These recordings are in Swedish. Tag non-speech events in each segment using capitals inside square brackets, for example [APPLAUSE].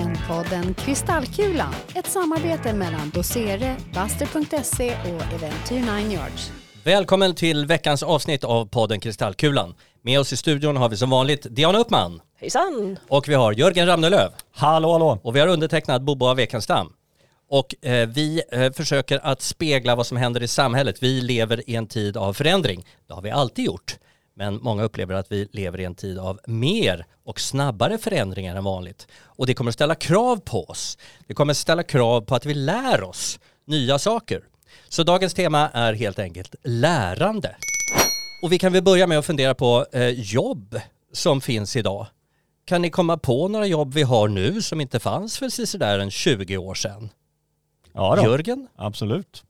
CRM-podden Kristallkulan. Ett samarbete mellan Dosere, Buster.se och Eventyr 9 Yards. Välkommen till veckans avsnitt av podden Kristallkulan. Med oss i studion har vi som vanligt Diana Uppman Hejsan! och vi har Jörgen Ramnelöv Hallå, hallå. och vi har undertecknat Bobo av Wekenstam. Och eh, vi eh, försöker att spegla vad som händer i samhället. Vi lever i en tid av förändring. Det har vi alltid gjort. Men många upplever att vi lever i en tid av mer och snabbare förändringar än vanligt. Och det kommer att ställa krav på oss. Det kommer att ställa krav på att vi lär oss nya saker. Så dagens tema är helt enkelt lärande. Och vi kan väl börja med att fundera på eh, jobb som finns idag. Kan ni komma på några jobb vi har nu som inte fanns för sådär en 20 år sedan? Ja då, Jörgen? absolut.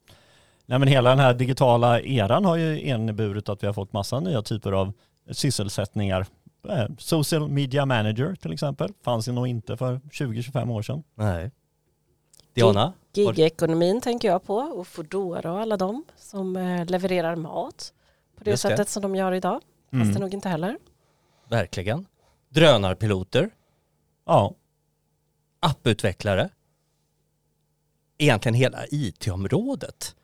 Nej, men hela den här digitala eran har ju inneburit att vi har fått massa nya typer av sysselsättningar. Eh, Social media manager till exempel fanns ju nog inte för 20-25 år sedan. Nej. Diana? Gigekonomin tänker jag på och Foodora och alla de som eh, levererar mat på det Just det. sättet som de gör idag. Fast Mm. det nog inte heller. Verkligen. Drönarpiloter? Ja, Apputvecklare? Egentligen hela IT-området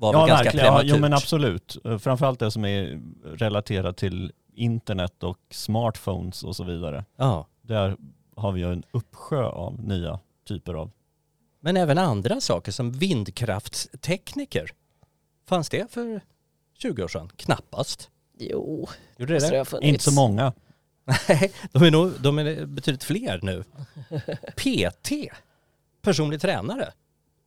var ja väl ganska verkligen. Ja, prematurt. jo men absolut. Eh, Framförallt det som är relaterat till internet och smartphones och så vidare. Ja. Där har vi ju en uppsjö av nya typer av Men även andra saker som vindkraftstekniker. Fanns det för 20 år sedan? Knappast. Jo, Gjorde det måste det det? Inte så många. Nej, [LAUGHS] de är nog de är betydligt fler nu. [LAUGHS] PT, personlig tränare.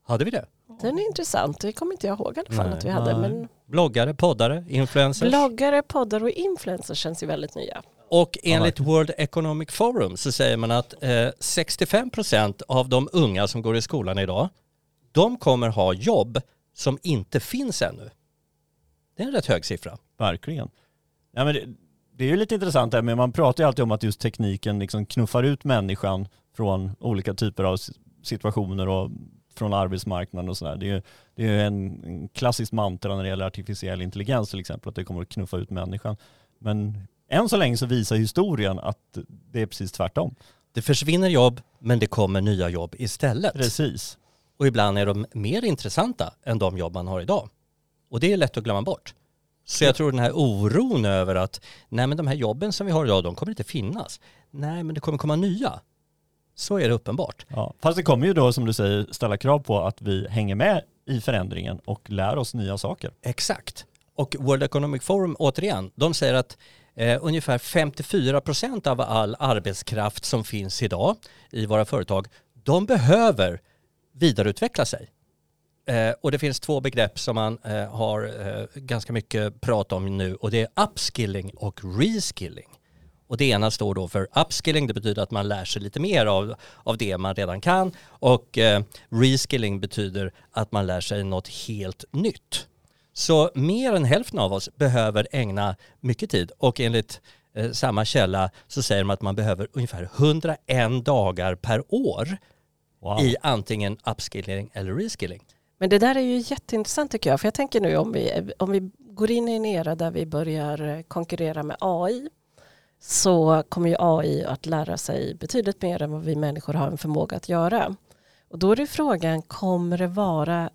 Hade vi det? Den är intressant. Det kommer inte jag ihåg i alla fall Nej. att vi hade. Nej. Men Bloggare, poddare, influencers. bloggare, poddar och influencers känns ju väldigt nya. Och enligt World Economic Forum så säger man att eh, 65% av de unga som går i skolan idag, de kommer ha jobb som inte finns ännu. Det är en rätt hög siffra. Verkligen. Ja, men det, det är ju lite intressant där, men man pratar ju alltid om att just tekniken liksom knuffar ut människan från olika typer av situationer och från arbetsmarknaden och sådär. Det är det är en klassisk mantra när det gäller artificiell intelligens till exempel, att det kommer att knuffa ut människan. Men än så länge så visar historien att det är precis tvärtom. Det försvinner jobb, men det kommer nya jobb istället. Precis. Och ibland är de mer intressanta än de jobb man har idag. Och det är lätt att glömma bort. Så jag tror den här oron över att nej men de här jobben som vi har idag, de kommer inte finnas. Nej men det kommer komma nya. Så är det uppenbart. Ja. Fast det kommer ju då som du säger ställa krav på att vi hänger med i förändringen och lär oss nya saker. Exakt. Och World Economic Forum, återigen, de säger att eh, ungefär 54 procent av all arbetskraft som finns idag i våra företag, de behöver vidareutveckla sig. Eh, och det finns två begrepp som man eh, har eh, ganska mycket prat om nu och det är upskilling och reskilling. Och det ena står då för upskilling, det betyder att man lär sig lite mer av, av det man redan kan och eh, reskilling betyder att man lär sig något helt nytt. Så mer än hälften av oss behöver ägna mycket tid och enligt eh, samma källa så säger de att man behöver ungefär 101 dagar per år Wow. i antingen upskilling eller reskilling. Men det där är ju jätteintressant tycker jag. För jag tänker nu om vi, om vi går in i en era där vi börjar eh, konkurrera med AI så kommer ju AI att lära sig betydligt mer än vad vi människor har en förmåga att göra. Och då är det frågan, kommer det vara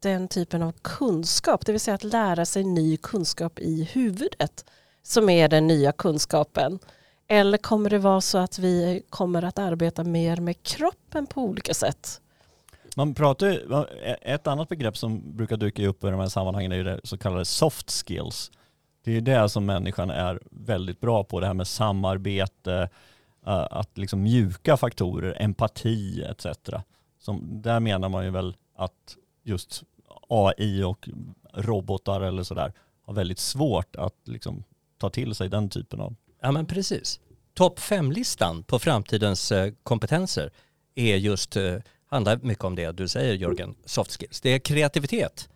den typen av kunskap, det vill säga att lära sig ny kunskap i huvudet som är den nya kunskapen? Eller kommer det vara så att vi kommer att arbeta mer med kroppen på olika sätt? Man pratar ett annat begrepp som brukar dyka upp i de här sammanhangen är ju det så kallade soft skills. Det är ju det som människan är väldigt bra på, det här med samarbete, eh, att liksom mjuka faktorer, empati etc. Som, där menar man ju väl att just AI och robotar eller sådär har väldigt svårt att liksom ta till sig den typen av Ja men precis. Topp fem-listan på framtidens eh, kompetenser är just, eh, handlar mycket om det du säger Jörgen, soft skills. Det är kreativitet,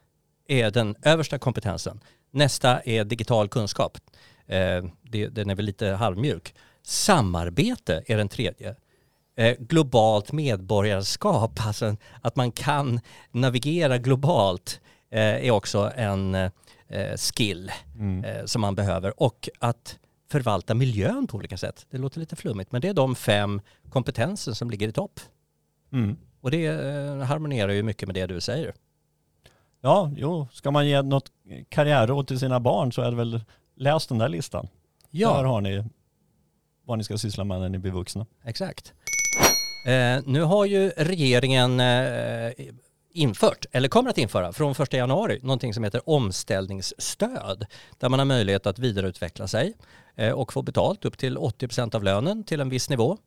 är den översta kompetensen. Nästa är digital kunskap. Eh, det, den är väl lite halvmjuk. Samarbete är den tredje. Eh, globalt medborgarskap, [LAUGHS] alltså att man kan navigera globalt eh, är också en eh, skill eh, som man behöver. Och att förvalta miljön på olika sätt. Det låter lite flummigt, men det är de fem kompetenser som ligger i topp Mm. Och det eh, harmonierar ju mycket med det du säger. Ja, jo, ska man ge något karriärråd till sina barn så är det väl läs den där listan. Där Ja, har ni vad ni ska syssla med när ni blir vuxna. exakt. Eh, nu har ju regeringen eh, infört, eller kommer att införa, från 1 januari någonting som heter omställningsstöd. Där man har möjlighet att vidareutveckla sig eh, och få betalt upp till 80% av lönen till en viss nivå.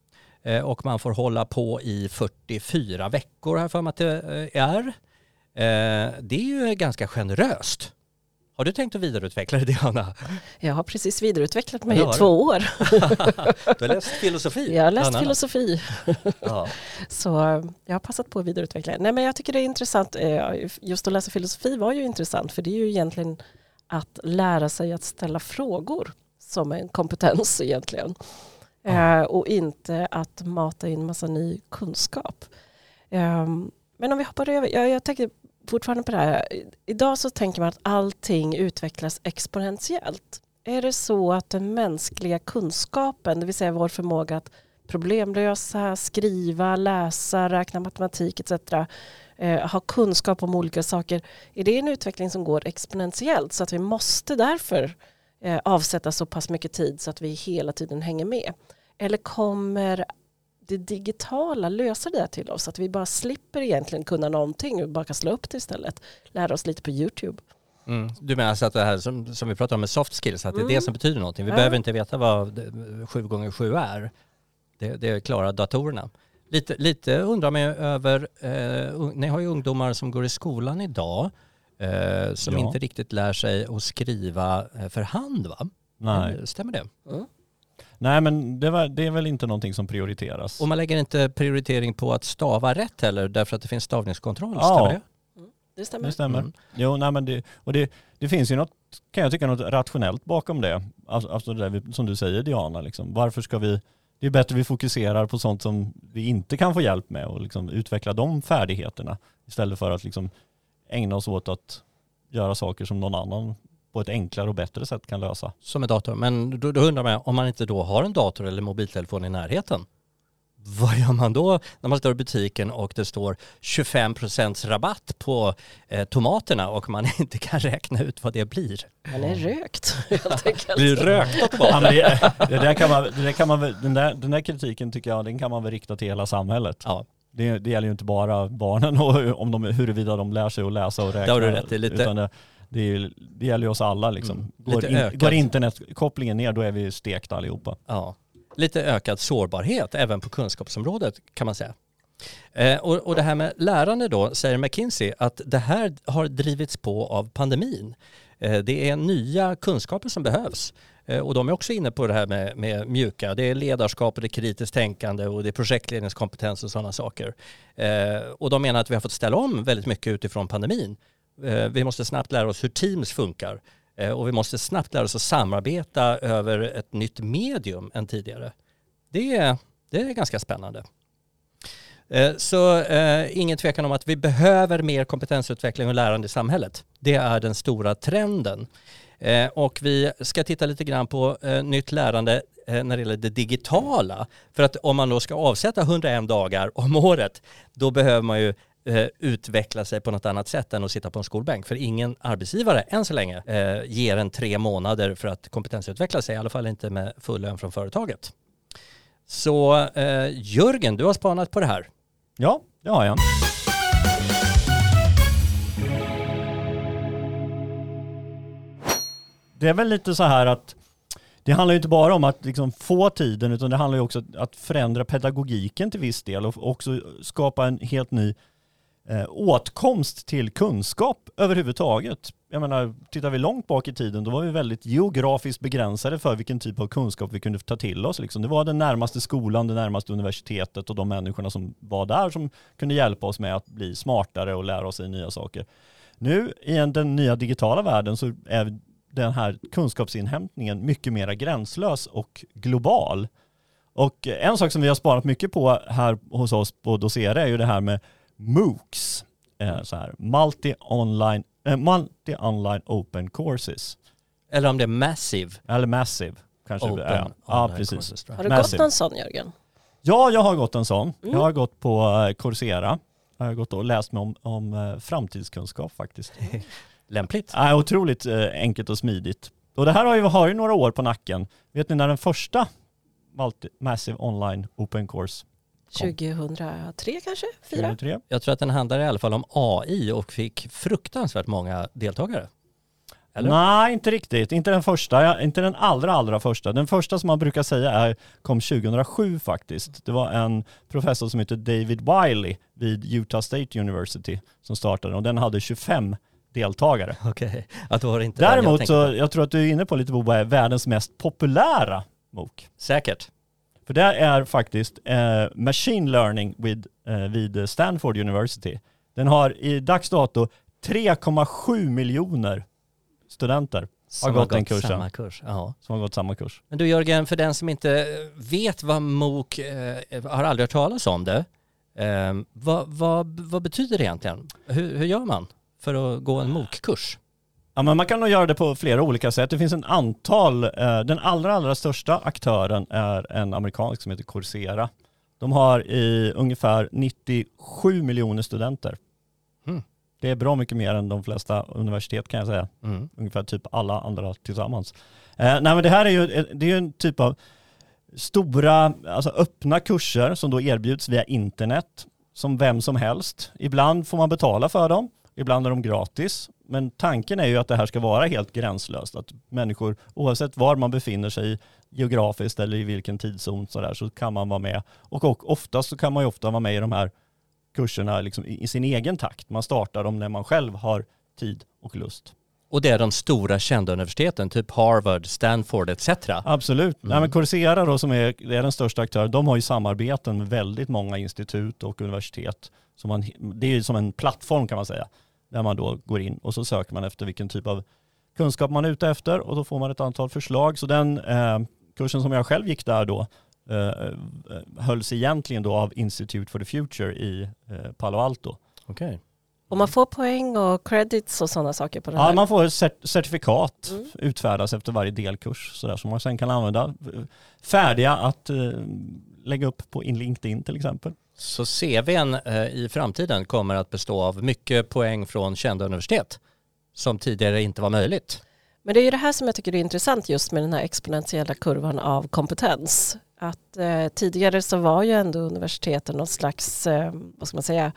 Eh, och man får hålla på i 44 veckor här för mig att det eh, är. Eh, det är ju ganska generöst. Har du tänkt att vidareutveckla det Diana? Jag har precis vidareutvecklat mig Ja, i två år. [LAUGHS] Du har läst filosofi? Jag har läst annat. filosofi. Ja. [LAUGHS] Så eh, jag har passat på att vidareutveckla. Nej, men jag tycker det är intressant. eh, Just att läsa filosofi var ju intressant för det är ju egentligen att lära sig att ställa frågor som en kompetens egentligen. Eh, och inte att mata in massa ny kunskap. Ehm, men om vi hoppar över, jag, jag tänker fortfarande på det här. Idag så tänker man att allting utvecklas exponentiellt. Är det så att den mänskliga kunskapen, det vill säga vår förmåga att problemlösa, skriva, läsa, räkna matematik etc. Eh, ha kunskap om olika saker. Är det en utveckling som går exponentiellt så att vi måste därför eh, avsätta så pass mycket tid så att vi hela tiden hänger med? Eller kommer det digitala lösa det här till oss? Att vi bara slipper egentligen kunna någonting och bara kan slå upp det istället. Lära oss lite på YouTube. Mm. Du menar alltså att det här som, som vi pratar om med soft skills, att det är det Mm. som betyder någonting. Vi Ja. behöver inte veta vad det- sju gånger sju är. Det, det klarar datorerna. Lite, lite undrar man ju över, eh, ni har ju ungdomar som går i skolan idag eh, som Ja. inte riktigt lär sig att skriva eh, för hand va? Nej, Eller Stämmer det? Mm. Nej men det, var, det är väl inte någonting som prioriteras. Och man lägger inte prioritering på att stava rätt heller därför att det finns stavningskontroll, Ja. stämmer det? Det stämmer. Det stämmer. Mm. Jo, nej, men det, och det, det finns ju något, kan jag tycka, något rationellt bakom det. Alltså, alltså det där vi, som du säger Diana, liksom. varför ska vi, det är bättre vi fokuserar på sånt som vi inte kan få hjälp med och liksom utveckla de färdigheterna istället för att liksom ägna oss åt att göra saker som någon annan på ett enklare och bättre sätt kan lösa. Som en dator. Men då, då undrar man, om man inte då har en dator eller mobiltelefon i närheten, vad gör man då när man står i butiken och det står 25% rabatt på eh, tomaterna och man [LAUGHS] inte kan räkna ut vad det blir? Man är rökt [LAUGHS] helt enkelt. Blir rökta tomater? Ja, men det, det där kan man, det där kan man, väl- den, där, den där kritiken tycker jag, den kan man väl rikta till hela samhället. Ja, Det, det gäller ju inte bara barnen och om de, huruvida de lär sig att läsa och räkna. Det har du rätt i, lite- Utan det, är- det gäller ju oss alla liksom. Mm, Går, in, går internetkopplingen ner då är vi stekta allihopa. ja. Lite ökad sårbarhet även på kunskapsområdet kan man säga. Eh, och, och det här med lärande då, säger McKinsey, att det här har drivits på av pandemin. Eh, det är nya kunskaper som behövs. Eh, och de är också inne på det här med, med mjuka. Det är ledarskap och det är kritiskt tänkande och det är projektledningskompetens och sådana saker. Eh, och de menar att vi har fått ställa om väldigt mycket utifrån pandemin. Eh, vi måste snabbt lära oss hur Teams funkar. Eh, och vi måste snabbt lära oss att samarbeta över ett nytt medium än tidigare. Det är, det är ganska spännande. Eh, Så eh, ingen tvekan om att vi behöver mer kompetensutveckling och lärande i samhället. Det är den stora trenden. Eh, och vi ska titta lite grann på eh, nytt lärande eh, när det gäller det digitala. För att om man då ska avsätta 101 dagar om året, då behöver man ju eh, utveckla sig på något annat sätt än att sitta på en skolbänk. För ingen arbetsgivare än så länge eh, ger en tre månader för att kompetensutveckla sig, i alla fall inte med full lön från företaget. Så eh, Jörgen, du har spanat på det här. Ja, det har jag. Det är väl lite så här att det handlar ju inte bara om att liksom få tiden utan det handlar ju också om att förändra pedagogiken till viss del och också skapa en helt ny eh, åtkomst till kunskap överhuvudtaget. Jag menar, tittar vi långt bak i tiden då var vi väldigt geografiskt begränsade för vilken typ av kunskap vi kunde ta till oss. Liksom. Det var den närmaste skolan, det närmaste universitetet och de människorna som var där som kunde hjälpa oss med att bli smartare och lära oss i nya saker. Nu i den nya digitala världen så är den här kunskapsinhämtningen mycket mer gränslös och global. Och en sak som vi har sparat mycket på här hos oss på Dosera är ju det här med MOOCs, eh, så här, multi-online eh, multi-online open courses, Eller om det är massive eller massive kanske open det är. Ja, online precis. courses. Har du Massive. gått någon sån Jörgen? Ja, jag har gått en sån. Mm. Jag har gått på eh, Coursera. Jag har gått och läst mig om, om eh, framtidskunskap faktiskt. [LAUGHS] Lämpligt. Äh, otroligt enkelt och smidigt. Och det här har ju, har ju några år på nacken. Vet ni när den första Multi Massive Online Open Course 2003 kanske? Fyra? 2003? Jag tror att den handlar i alla fall om AI och fick fruktansvärt många deltagare. Eller? Nej, inte riktigt. Inte den första, inte den allra, allra första. Den första som man brukar säga är, kom 2007 faktiskt. Det var en professor som heter David Wiley vid Utah State University som startade och den hade 25 deltagare. Okej, att då var det inte jag Däremot tänkte så, jag tror att du är inne på lite Boba, är världens mest populära MOOC. Säkert. För det är faktiskt eh, Machine Learning vid, eh, vid Stanford University. Den har i dags dato 3,7 miljoner studenter Som gått den kursen. Samma kurs. Ja. som har gått samma kurs. Men du Jörgen, för den som inte vet vad MOOC, eh, har aldrig hört talas om det. Eh, vad, vad, vad betyder det egentligen? Hur, hur gör man för att gå en MOOC-kurs? Ja, men man kan nog göra det på flera olika sätt. Det finns en antal, eh, den allra, allra största aktören är en amerikansk som heter Coursera. De har i ungefär 97 miljoner studenter. Mm. Det är bra mycket mer än de flesta universitet kan jag säga. Mm. ungefär typ alla andra tillsammans. Eh, nej men det här är ju, det är ju en typ av stora, alltså öppna kurser som då erbjuds via internet som vem som helst. Ibland får man betala för dem, ibland är de gratis. Men tanken är ju att det här ska vara helt gränslöst. Att människor, oavsett var man befinner sig geografiskt eller i vilken tidszon så, där, så kan man vara med. Och, och oftast så kan man ju ofta vara med i de här kurserna liksom i, i sin egen takt. Man startar dem när man själv har tid och lust. Och det är de stora kända universiteten, typ Harvard, Stanford etc. Absolut. Mm. Nej, men Coursera då som är, är den största aktören, de har ju samarbeten med väldigt många institut och universitet. Så man, det är ju som en plattform kan man säga, där man då går in och så söker man efter vilken typ av kunskap man är ute efter och då får man ett antal förslag. Så den eh, kursen som jag själv gick där då eh, hölls egentligen då av Institute for the Future i eh, Palo Alto. Okej. Och man får poäng och credits och sådana saker på den Ja, här. man får ett cert- certifikat Mm. utfärdas efter varje delkurs sådär, som man sen kan använda eh, färdiga att eh, lägga upp på in LinkedIn till exempel. Så CVn eh, i framtiden kommer att bestå av mycket poäng från kända universitet som tidigare inte var möjligt. Men det är ju det här som jag tycker är intressant just med den här exponentiella kurvan av kompetens. Att eh, tidigare så var ju ändå universiteten någon slags, eh, vad ska man säga,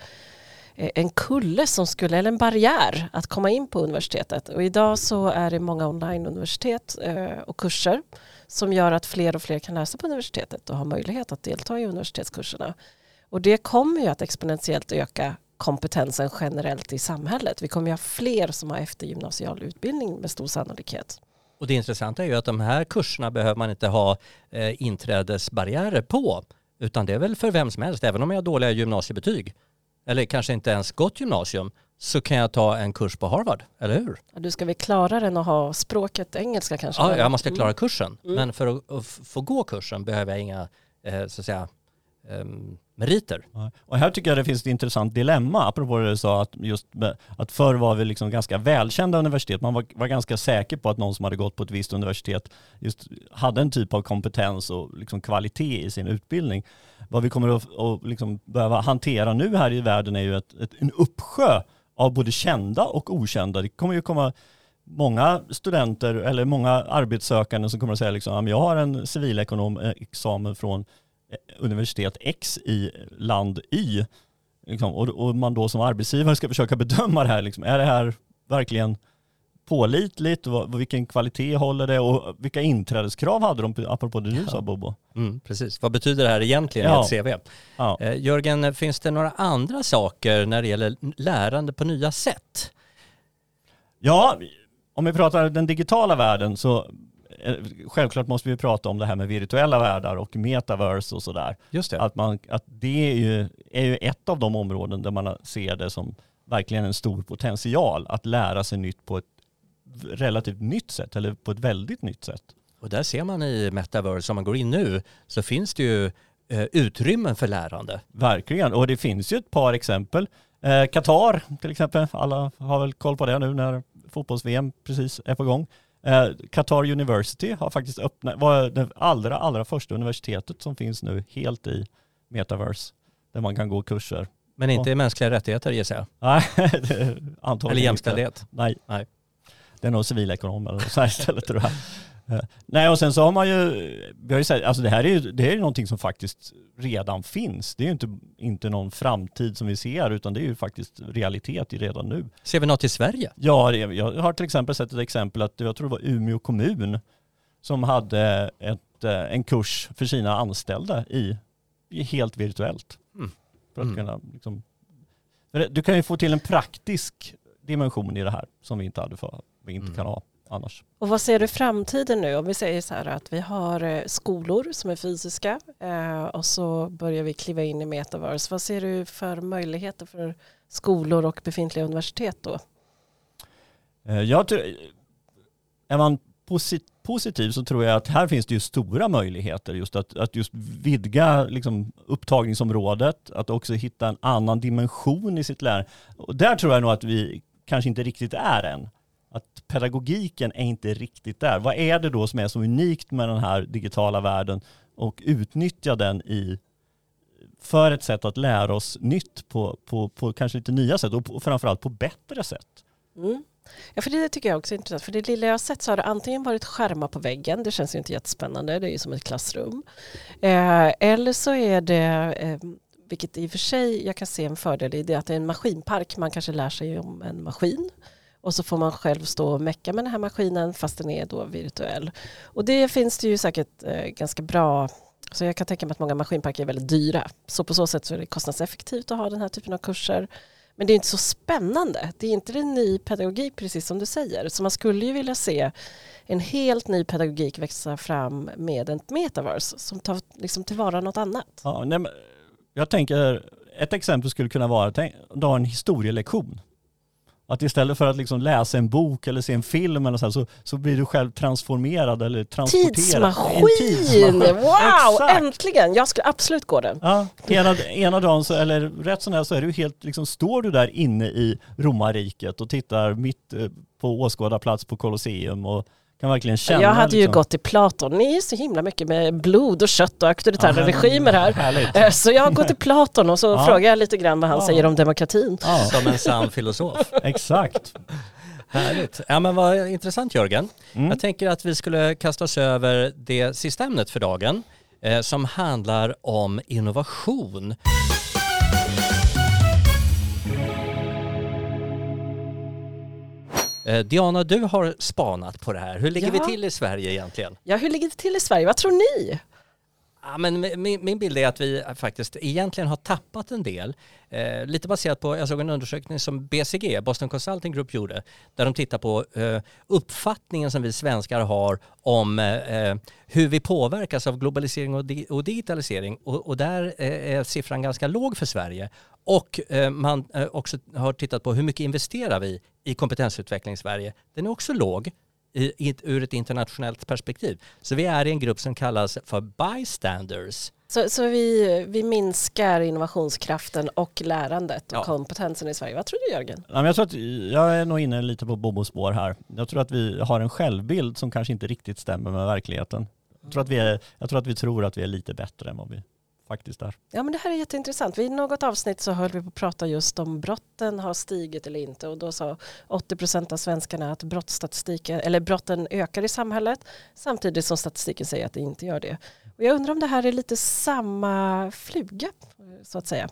eh, en kulle som skulle, eller en barriär att komma in på universitetet. Och idag så är det många online-universitet eh, och kurser som gör att fler och fler kan läsa på universitetet och ha möjlighet att delta i universitetskurserna. Och det kommer ju att exponentiellt öka kompetensen generellt i samhället. Vi kommer ju ha fler som har eftergymnasial utbildning med stor sannolikhet. Och det intressanta är ju att de här kurserna behöver man inte ha eh, inträdesbarriärer på. Utan det är väl för vem som helst, även om jag har dåliga gymnasiebetyg eller kanske inte ens gått gymnasium så kan jag ta en kurs på Harvard, eller hur? Du ska väl klara den och ha språket engelska kanske? Ja, jag måste klara kursen. Mm. Men för att, att få gå kursen behöver jag inga, eh, så att säga, ehm, meriter. Och här tycker jag det finns ett intressant dilemma, apropå det du sa, att, just med, att förr var vi liksom ganska välkända universitet. Man var, var ganska säker på att någon som hade gått på ett visst universitet just hade en typ av kompetens och liksom kvalitet i sin utbildning. Vad vi kommer att, att liksom behöva hantera nu här i världen är ju ett, ett, en uppsjö av både kända och okända. Det kommer ju komma många studenter eller många arbetssökande som kommer att säga liksom, jag har en civilekonomexamen från universitet X i land Y. Liksom, och, och man då som arbetsgivare ska försöka bedöma det här. Liksom, är det här verkligen pålitligt? Vad, vilken kvalitet håller det? Och vilka inträdeskrav hade de, apropå det du sa Bobo? Mm, precis. Vad betyder det här egentligen Ja. i ett CV? Ja. Eh, Jörgen, finns det några andra saker när det gäller lärande på nya sätt? Ja, om vi pratar den digitala världen så självklart måste vi prata om det här med virtuella världar och metaverse och sådär. Just det. Att, man, att det är ju, är ju ett av de områden där man ser det som verkligen en stor potential att lära sig nytt på ett relativt nytt sätt eller på ett väldigt nytt sätt. Och där ser man i Metaverse, om man går in nu, så finns det ju eh, utrymmen för lärande. Verkligen, och det finns ju ett par exempel. Eh, Qatar till exempel, alla har väl koll på det nu när fotbolls-VM precis är på gång. Eh, Qatar University har faktiskt öppnat, var det allra, allra första universitetet som finns nu helt i metaverse. Där man kan gå kurser. Men inte i mänskliga rättigheter gissar jag. Nej, [LAUGHS] antagligen Eller jämställdhet. Inte. Nej. Nej. Det är nog civilekonom eller så här istället tror jag. [LAUGHS] Eh, Nej och sen så har man ju, vi har ju sett, alltså det här är ju det är ju någonting som faktiskt redan finns. Det är ju inte, inte någon framtid som vi ser utan det är ju faktiskt realitet i redan nu. Ser vi något i Sverige? Ja, jag har till exempel sett ett exempel att jag tror det var Umeå kommun som hade ett, eh, en kurs för sina anställda i, helt virtuellt. Mm. För att Mm. kunna liksom, du kan ju få till en praktisk dimension i det här som vi inte hade för, vi inte Mm. kan ha annars. Och vad ser du framtiden nu? Om vi säger så här att vi har eh, skolor som är fysiska eh, och så börjar vi kliva in i metaverse. Vad ser du för möjligheter för skolor och befintliga universitet då? Eh, Jag tror, är man posit, positiv så tror jag att här finns det ju stora möjligheter just att, att just vidga liksom, upptagningsområdet, att också hitta en annan dimension i sitt lärande. Och där tror jag nog att vi kanske inte riktigt är än. Att pedagogiken är inte riktigt där. Vad är det då som är så unikt med den här digitala världen och utnyttja den i för ett sätt att lära oss nytt på, på, på kanske lite nya sätt och på, framförallt på bättre sätt. Mm. Ja, för det tycker jag också är intressant. För det lilla jag har sett så har det antingen varit skärmar på väggen, det känns ju inte jättespännande, det är ju som ett klassrum. Eh, eller så är det, eh, vilket i och för sig jag kan se en fördel i, det att det är en maskinpark, man kanske lär sig om en maskin. Och så får man själv stå och mecka med den här maskinen fast den är då virtuell. Och det finns det ju säkert eh, ganska bra så jag kan tänka mig att många maskinparker är väldigt dyra. Så på så sätt så är det kostnadseffektivt att ha den här typen av kurser. Men det är inte så spännande. Det är inte en ny pedagogik precis som du säger. Så man skulle ju vilja se en helt ny pedagogik växa fram med ett metaverse som tar liksom tillvara något annat. Ja, nej, men jag tänker, ett exempel skulle kunna vara, att du har en historielektion. Att istället för att liksom läsa en bok eller se en film eller så, här, så, så blir du själv transformerad eller transporterad. Tidsmaskin! Tidsmaskin. Wow, Exakt. äntligen! Jag skulle absolut gå den. Ja, ena, ena dagen, så, eller rätt som det är så är du helt, liksom, står du där inne i romarriket och tittar mitt eh, på åskådarplats på Colosseum och kan verkligen känna. jag hade ju liksom, gått till Platon. Ni är så himla mycket med blod och kött och auktoritära Ja, regimer här. Härligt. Eh, Så jag går till Platon och så [LAUGHS] Ja. frågar jag lite grann vad han Ja. säger om demokratin. Ja, Som en sann filosof. [LAUGHS] exakt. Härligt. Ja men vad intressant Jörgen. Mm. Jag tänker att vi skulle kasta oss över det sista ämnet för dagen eh, som handlar om innovation. Diana, du har spanat på det här. Hur ligger Ja. vi till i Sverige egentligen? Ja, hur ligger det till i Sverige? Vad tror ni? Ja, men min, min bild är att vi faktiskt egentligen har tappat en del. Eh, lite baserat på, jag såg en undersökning som BCG, Boston Consulting Group gjorde, där de tittar på eh, uppfattningen som vi svenskar har om eh, eh, hur vi påverkas av globalisering och, di- och digitalisering. Och, och där eh, är siffran ganska låg för Sverige. Och eh, man eh, också har tittat på hur mycket investerar vi i kompetensutveckling i Sverige. Den är också låg i, ur ett internationellt perspektiv. Så vi är i en grupp som kallas för bystanders. Så, så vi, vi minskar innovationskraften och lärandet och Ja. kompetensen i Sverige. Vad tror du Jörgen? Jag, tror att, jag är nog inne lite på Bobos spår här. Jag tror att vi har en självbild som kanske inte riktigt stämmer med verkligheten. Jag tror att vi, är, jag tror, att vi tror att vi är lite bättre än vad vi faktiskt är. Ja, men det här är jätteintressant. I något avsnitt så höll vi på att prata just om brotten har stigit eller inte och då sa 80 procent av svenskarna att brottsstatistiken, eller brotten ökar i samhället samtidigt som statistiken säger att det inte gör det. Och jag undrar om det här är lite samma fluga så att säga.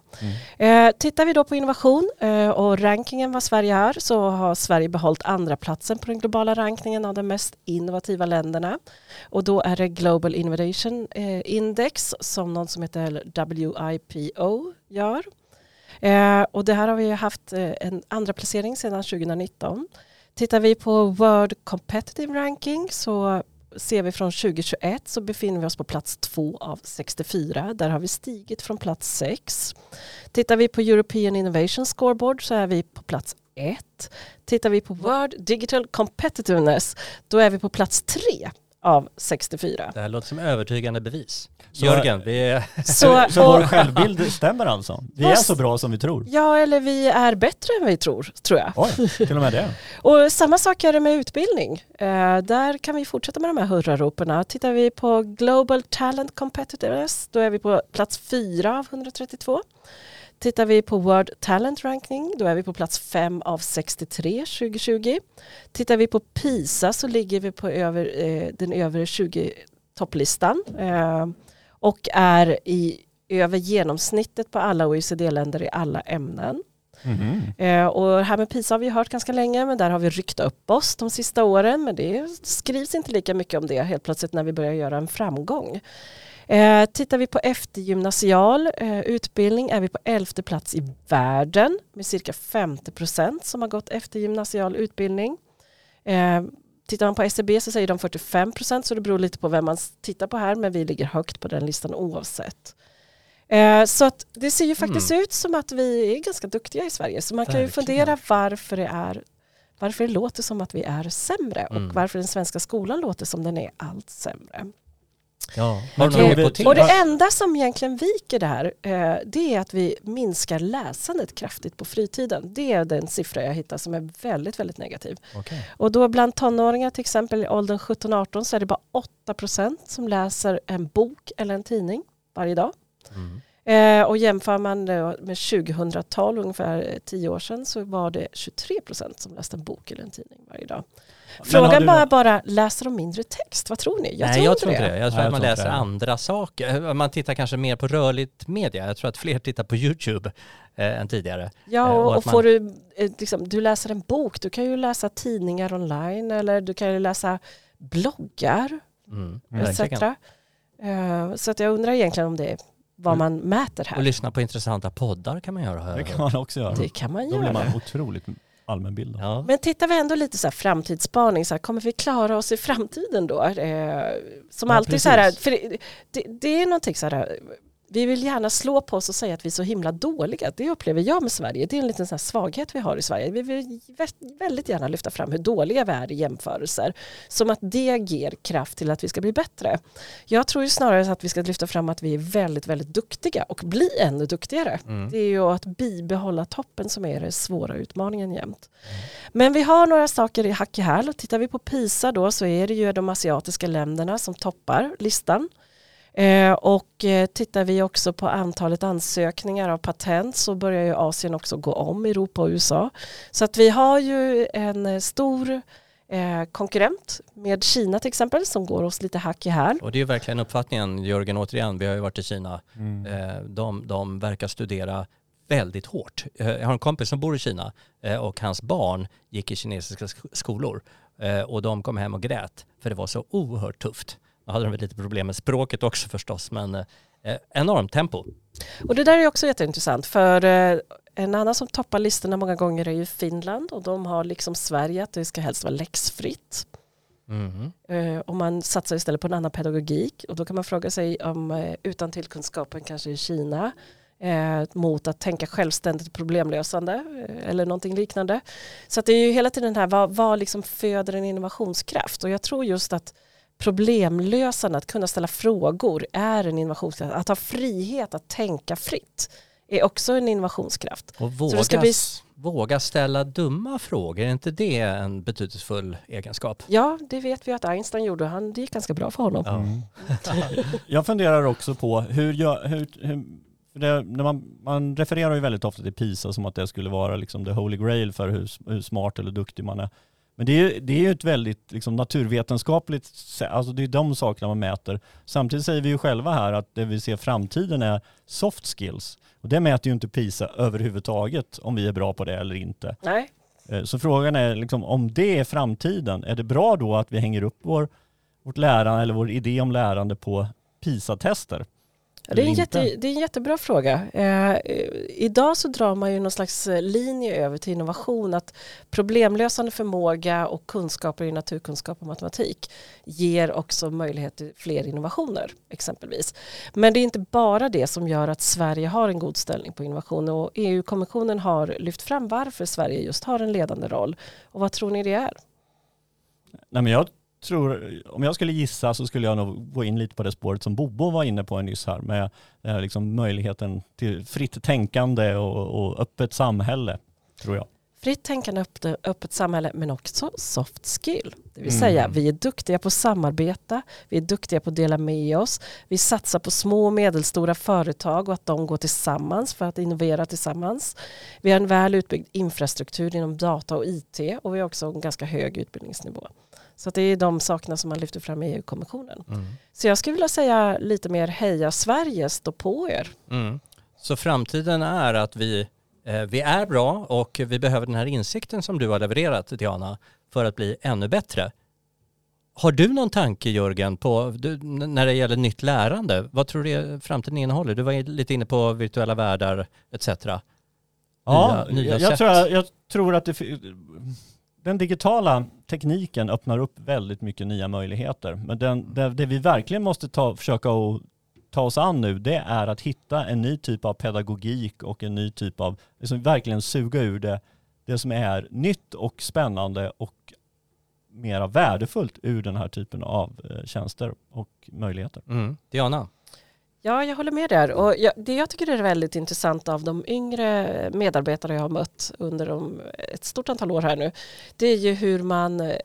Mm. Eh, tittar vi då på innovation eh, och rankingen vad Sverige är så har Sverige behållit andra platsen på den globala rankningen av de mest innovativa länderna. Och då är det Global Innovation eh, Index som någon som heter WIPO gör. Eh, och det här har vi haft eh, en andra placering sedan 2019. Tittar vi på World Competitive Ranking så ser vi från 2021 så befinner vi oss på plats 2 av 64. Där har vi stigit från plats 6. Tittar vi på European Innovation Scoreboard så är vi på plats 1. Tittar vi på World Digital Competitiveness då är vi på plats 3 av 64. Det här låter som övertygande bevis. Så- Jörgen, vi är... [LAUGHS] Så, Så vår självbild stämmer alltså? Vi är så bra som vi tror? ja, eller vi är bättre än vi tror, tror jag. Oj, till och med det. [LAUGHS] Och samma sak är det med utbildning. Eh, där kan vi fortsätta med de här hurraropen. Tittar vi på Global Talent Competitiveness, då är vi på plats 4 av 132. Tittar vi på World Talent Ranking, då är vi på plats 5 av 63 2020. Tittar vi på PISA så ligger vi på över, eh, den övre 20 topplistan eh, och är i över genomsnittet på alla OECD-länder i alla ämnen. Mhm. Eh, och här med PISA har vi hört ganska länge men där har vi ryckt upp oss de sista åren men det skrivs inte lika mycket om det helt plötsligt när vi börjar göra en framgång. Eh, tittar vi på eftergymnasial eh, utbildning är vi på elfte plats i världen med cirka 50 procent som har gått eftergymnasial utbildning. Eh, tittar man på SCB så säger de 45 procent så det beror lite på vem man tittar på här men vi ligger högt på den listan oavsett. Eh, så att det ser ju faktiskt ut som att vi är ganska duktiga i Sverige så man kan ju fundera varför det är varför det låter som att vi är sämre Mm. och varför den svenska skolan låter som den är allt sämre. Ja. Hypotes? Och det enda som egentligen viker det här eh, det är att vi minskar läsandet kraftigt på fritiden. Det är den siffra jag hittar som är väldigt, väldigt negativ. Okej. Och då bland tonåringar till exempel i åldern 17-18 så är det bara 8% som läser en bok eller en tidning varje dag. Mm. Eh, och jämför man det med 2012, ungefär 10 år sedan, så var det 23% som läste en bok eller en tidning varje dag. Frågan du bara, läser de mindre text? Vad tror ni? Jag Nej, tror jag inte tror inte det. Jag tror Nej, att man läser det. andra saker. Man tittar kanske mer på rörligt media. Jag tror att fler tittar på YouTube eh, än tidigare. Ja, Eh, och och, och man- får du, eh, liksom, du läser en bok, du kan ju läsa tidningar online eller du kan ju läsa bloggar Mm. Etc. Eh, Så att jag undrar egentligen om det är vad man mäter Och här. lyssna på intressanta poddar kan man göra. jag Det kan man också göra. Det kan man Då blir göra. man otroligt allmänbildad. Ja. Men tittar vi ändå lite så här framtidsspaning, så här, kommer vi klara oss i framtiden då? Eh, som Ja, alltid så här, precis. för det, det, det är någonting så här, vi vill gärna slå på oss och säga att vi är så himla dåliga. Det upplever jag med Sverige. Det är en liten sån svaghet vi har i Sverige. Vi vill vä- väldigt gärna lyfta fram hur dåliga vi är i jämförelser. Som att det ger kraft till att vi ska bli bättre. Jag tror ju snarare att vi ska lyfta fram att vi är väldigt, väldigt duktiga och bli ännu duktigare. Mm. Det är ju att bibehålla toppen som är den svåra utmaningen jämt. Men vi har några saker i hack i häl. Tittar vi på PISA då så är det ju de asiatiska länderna som toppar listan. Eh, och eh, tittar vi också på antalet ansökningar av patent så börjar ju Asien också gå om Europa och USA. Så att vi har ju en eh, stor konkurrent med Kina till exempel som går oss lite hack i häl. Och det är ju verkligen uppfattningen, Jörgen återigen, vi har ju varit i Kina. Mm. De, de verkar studera väldigt hårt. Jag har en kompis som bor i Kina och hans barn gick i kinesiska sk- skolor och de kom hem och grät för det var så oerhört tufft. Då hade de väl lite problem med språket också förstås men eh, enormt tempo. Och det där är också jätteintressant för eh, en annan som toppar listorna många gånger är ju Finland och de har liksom Sverige att det ska helst vara läxfritt. Mhm. Eh, och man satsar istället på en annan pedagogik och då kan man fråga sig om eh, utan tillkunskapen kanske i Kina eh, mot att tänka självständigt problemlösande eh, eller någonting liknande. Så att det är ju hela tiden den här vad, vad liksom föder en innovationskraft och jag tror just att problemlösande, att kunna ställa frågor är en innovationskraft. Att ha frihet att tänka fritt är också en innovationskraft. Och våga, ska bli- våga ställa dumma frågor, är inte det en betydelsefull egenskap? Ja, det vet vi att Einstein gjorde och han, det gick ganska bra för honom. Mm. [LAUGHS] Jag funderar också på hur, jag, hur, hur det, när man, man refererar ju väldigt ofta till PISA som att det skulle vara liksom the holy grail för hur, hur smart eller duktig man är. Men det är ju, det är ett väldigt liksom, naturvetenskapligt, sä- alltså det är de sakerna man mäter. Samtidigt säger vi ju själva här att det vi ser framtiden är soft skills. Och det mäter ju inte PISA överhuvudtaget om vi är bra på det eller inte. Nej, Eh, Så frågan är liksom, om det är framtiden, är det bra då att vi hänger upp vår, vårt lärande eller vår idé om lärande på PISA-tester? Det är, en jätte, det är en jättebra fråga. Eh, eh, idag så drar man ju någon slags eh, linje över till innovation att problemlösande förmåga och kunskaper i naturkunskap och matematik ger också möjlighet till fler innovationer exempelvis. Men det är inte bara det som gör att Sverige har en god ställning på innovation och EU-kommissionen har lyft fram varför Sverige just har en ledande roll. Och vad tror ni det är? Nej, men jag tror, om jag skulle gissa så skulle jag nog gå in lite på det spåret som Bobo var inne på nyss här med här liksom möjligheten till fritt tänkande och, och öppet samhälle, tror jag. Fritt tänkande, öppet, öppet samhälle men också soft skill. Det vill Mm. säga vi är duktiga på att samarbeta, vi är duktiga på att dela med oss, vi satsar på små och medelstora företag och att de går tillsammans för att innovera tillsammans. Vi har en väl utbyggd infrastruktur inom data och IT och vi har också en ganska hög utbildningsnivå. Så att det är de sakerna som man lyfter fram i EU-kommissionen. Mm. Så jag skulle vilja säga lite mer heja Sverige, stå på er. Mm. Så framtiden är att vi, eh, vi är bra och vi behöver den här insikten som du har levererat Diana för att bli ännu bättre. Har du någon tanke Jörgen på du, när det gäller nytt lärande? Vad tror du framtiden innehåller? Du var lite inne på virtuella världar etc. Ja, Nya- nya jag, jag, tror, jag tror att det, den digitala tekniken öppnar upp väldigt mycket nya möjligheter. Men den, det, det vi verkligen måste ta, försöka att ta oss an nu, det är att hitta en ny typ av pedagogik och en ny typ av, liksom verkligen suga ur det, det som är nytt och spännande och mera värdefullt ur den här typen av eh, tjänster och möjligheter. Mm. Diana? Ja, jag håller med där. Och jag, det jag tycker är väldigt intressant av de yngre medarbetare jag har mött under de, ett stort antal år här nu, det är ju hur man eh,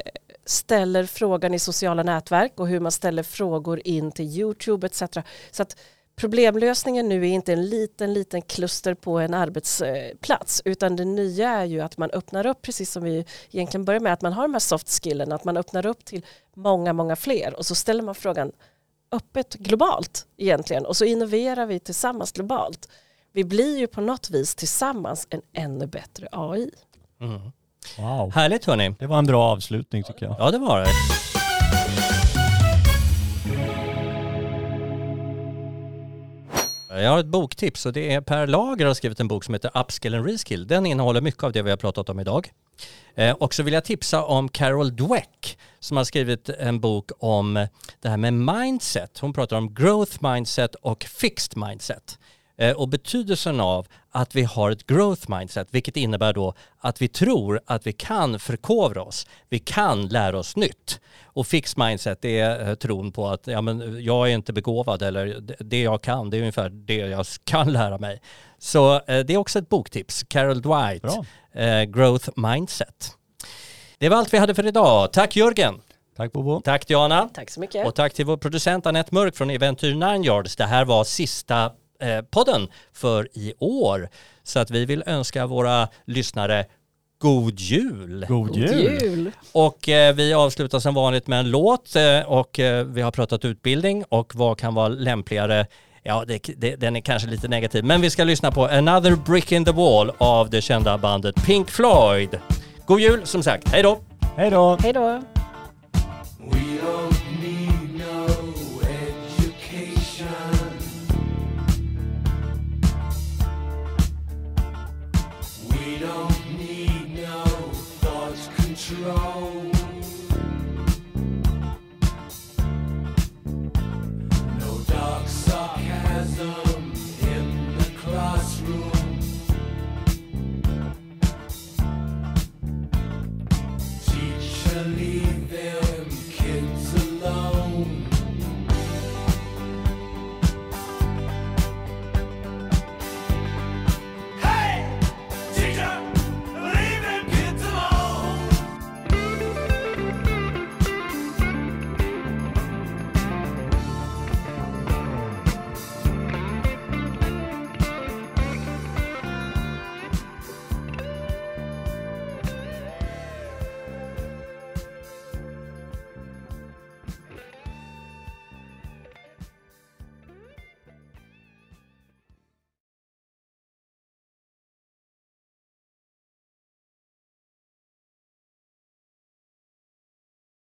ställer frågan i sociala nätverk och hur man ställer frågor in till Youtube etc. Så att problemlösningen nu är inte en liten, liten kluster på en arbetsplats utan det nya är ju att man öppnar upp, precis som vi egentligen börjar med, att man har de här soft skillen, att man öppnar upp till många, många fler och så ställer man frågan öppet globalt egentligen och så innoverar vi tillsammans globalt. Vi blir ju på något vis tillsammans en ännu bättre AI. Mm. Wow. Härligt hörni. Det var en bra avslutning tycker jag. Ja det var det. Jag har ett boktips och det är Per Lager har skrivit en bok som heter Upskill and Reskill. Den innehåller mycket av det vi har pratat om idag. Eh, och så vill jag tipsa om Carol Dweck som har skrivit en bok om det här med mindset. Hon pratar om growth mindset och fixed mindset. Eh, och betydelsen av att vi har ett growth mindset, vilket innebär då att vi tror att vi kan förkovra oss, vi kan lära oss nytt. Och fixed mindset är eh, tron på att ja, men jag är inte begåvad eller det- jag kan, det är ungefär det jag [LAUGHS] kan lära mig. Så eh, det är också ett boktips, Carol Dwight, Bra. eh, Growth Mindset. Det var allt vi hade för idag. Tack Jörgen, Tack Bobo. tack Diana. Tack så mycket. Och tack till vår producent Anette Mörk från Eventyr 9 Yards. Det här var sista eh, podden för i år. Så att vi vill önska våra lyssnare god jul. God God jul. jul. Och eh, vi avslutar som vanligt med en låt eh, och eh, vi har pratat utbildning och vad kan vara lämpligare Ja, det, det, den är kanske lite negativ, men vi ska lyssna på Another Brick in the Wall av det kända bandet Pink Floyd. God jul som sagt, hej då! Hej då. Hej då. We don't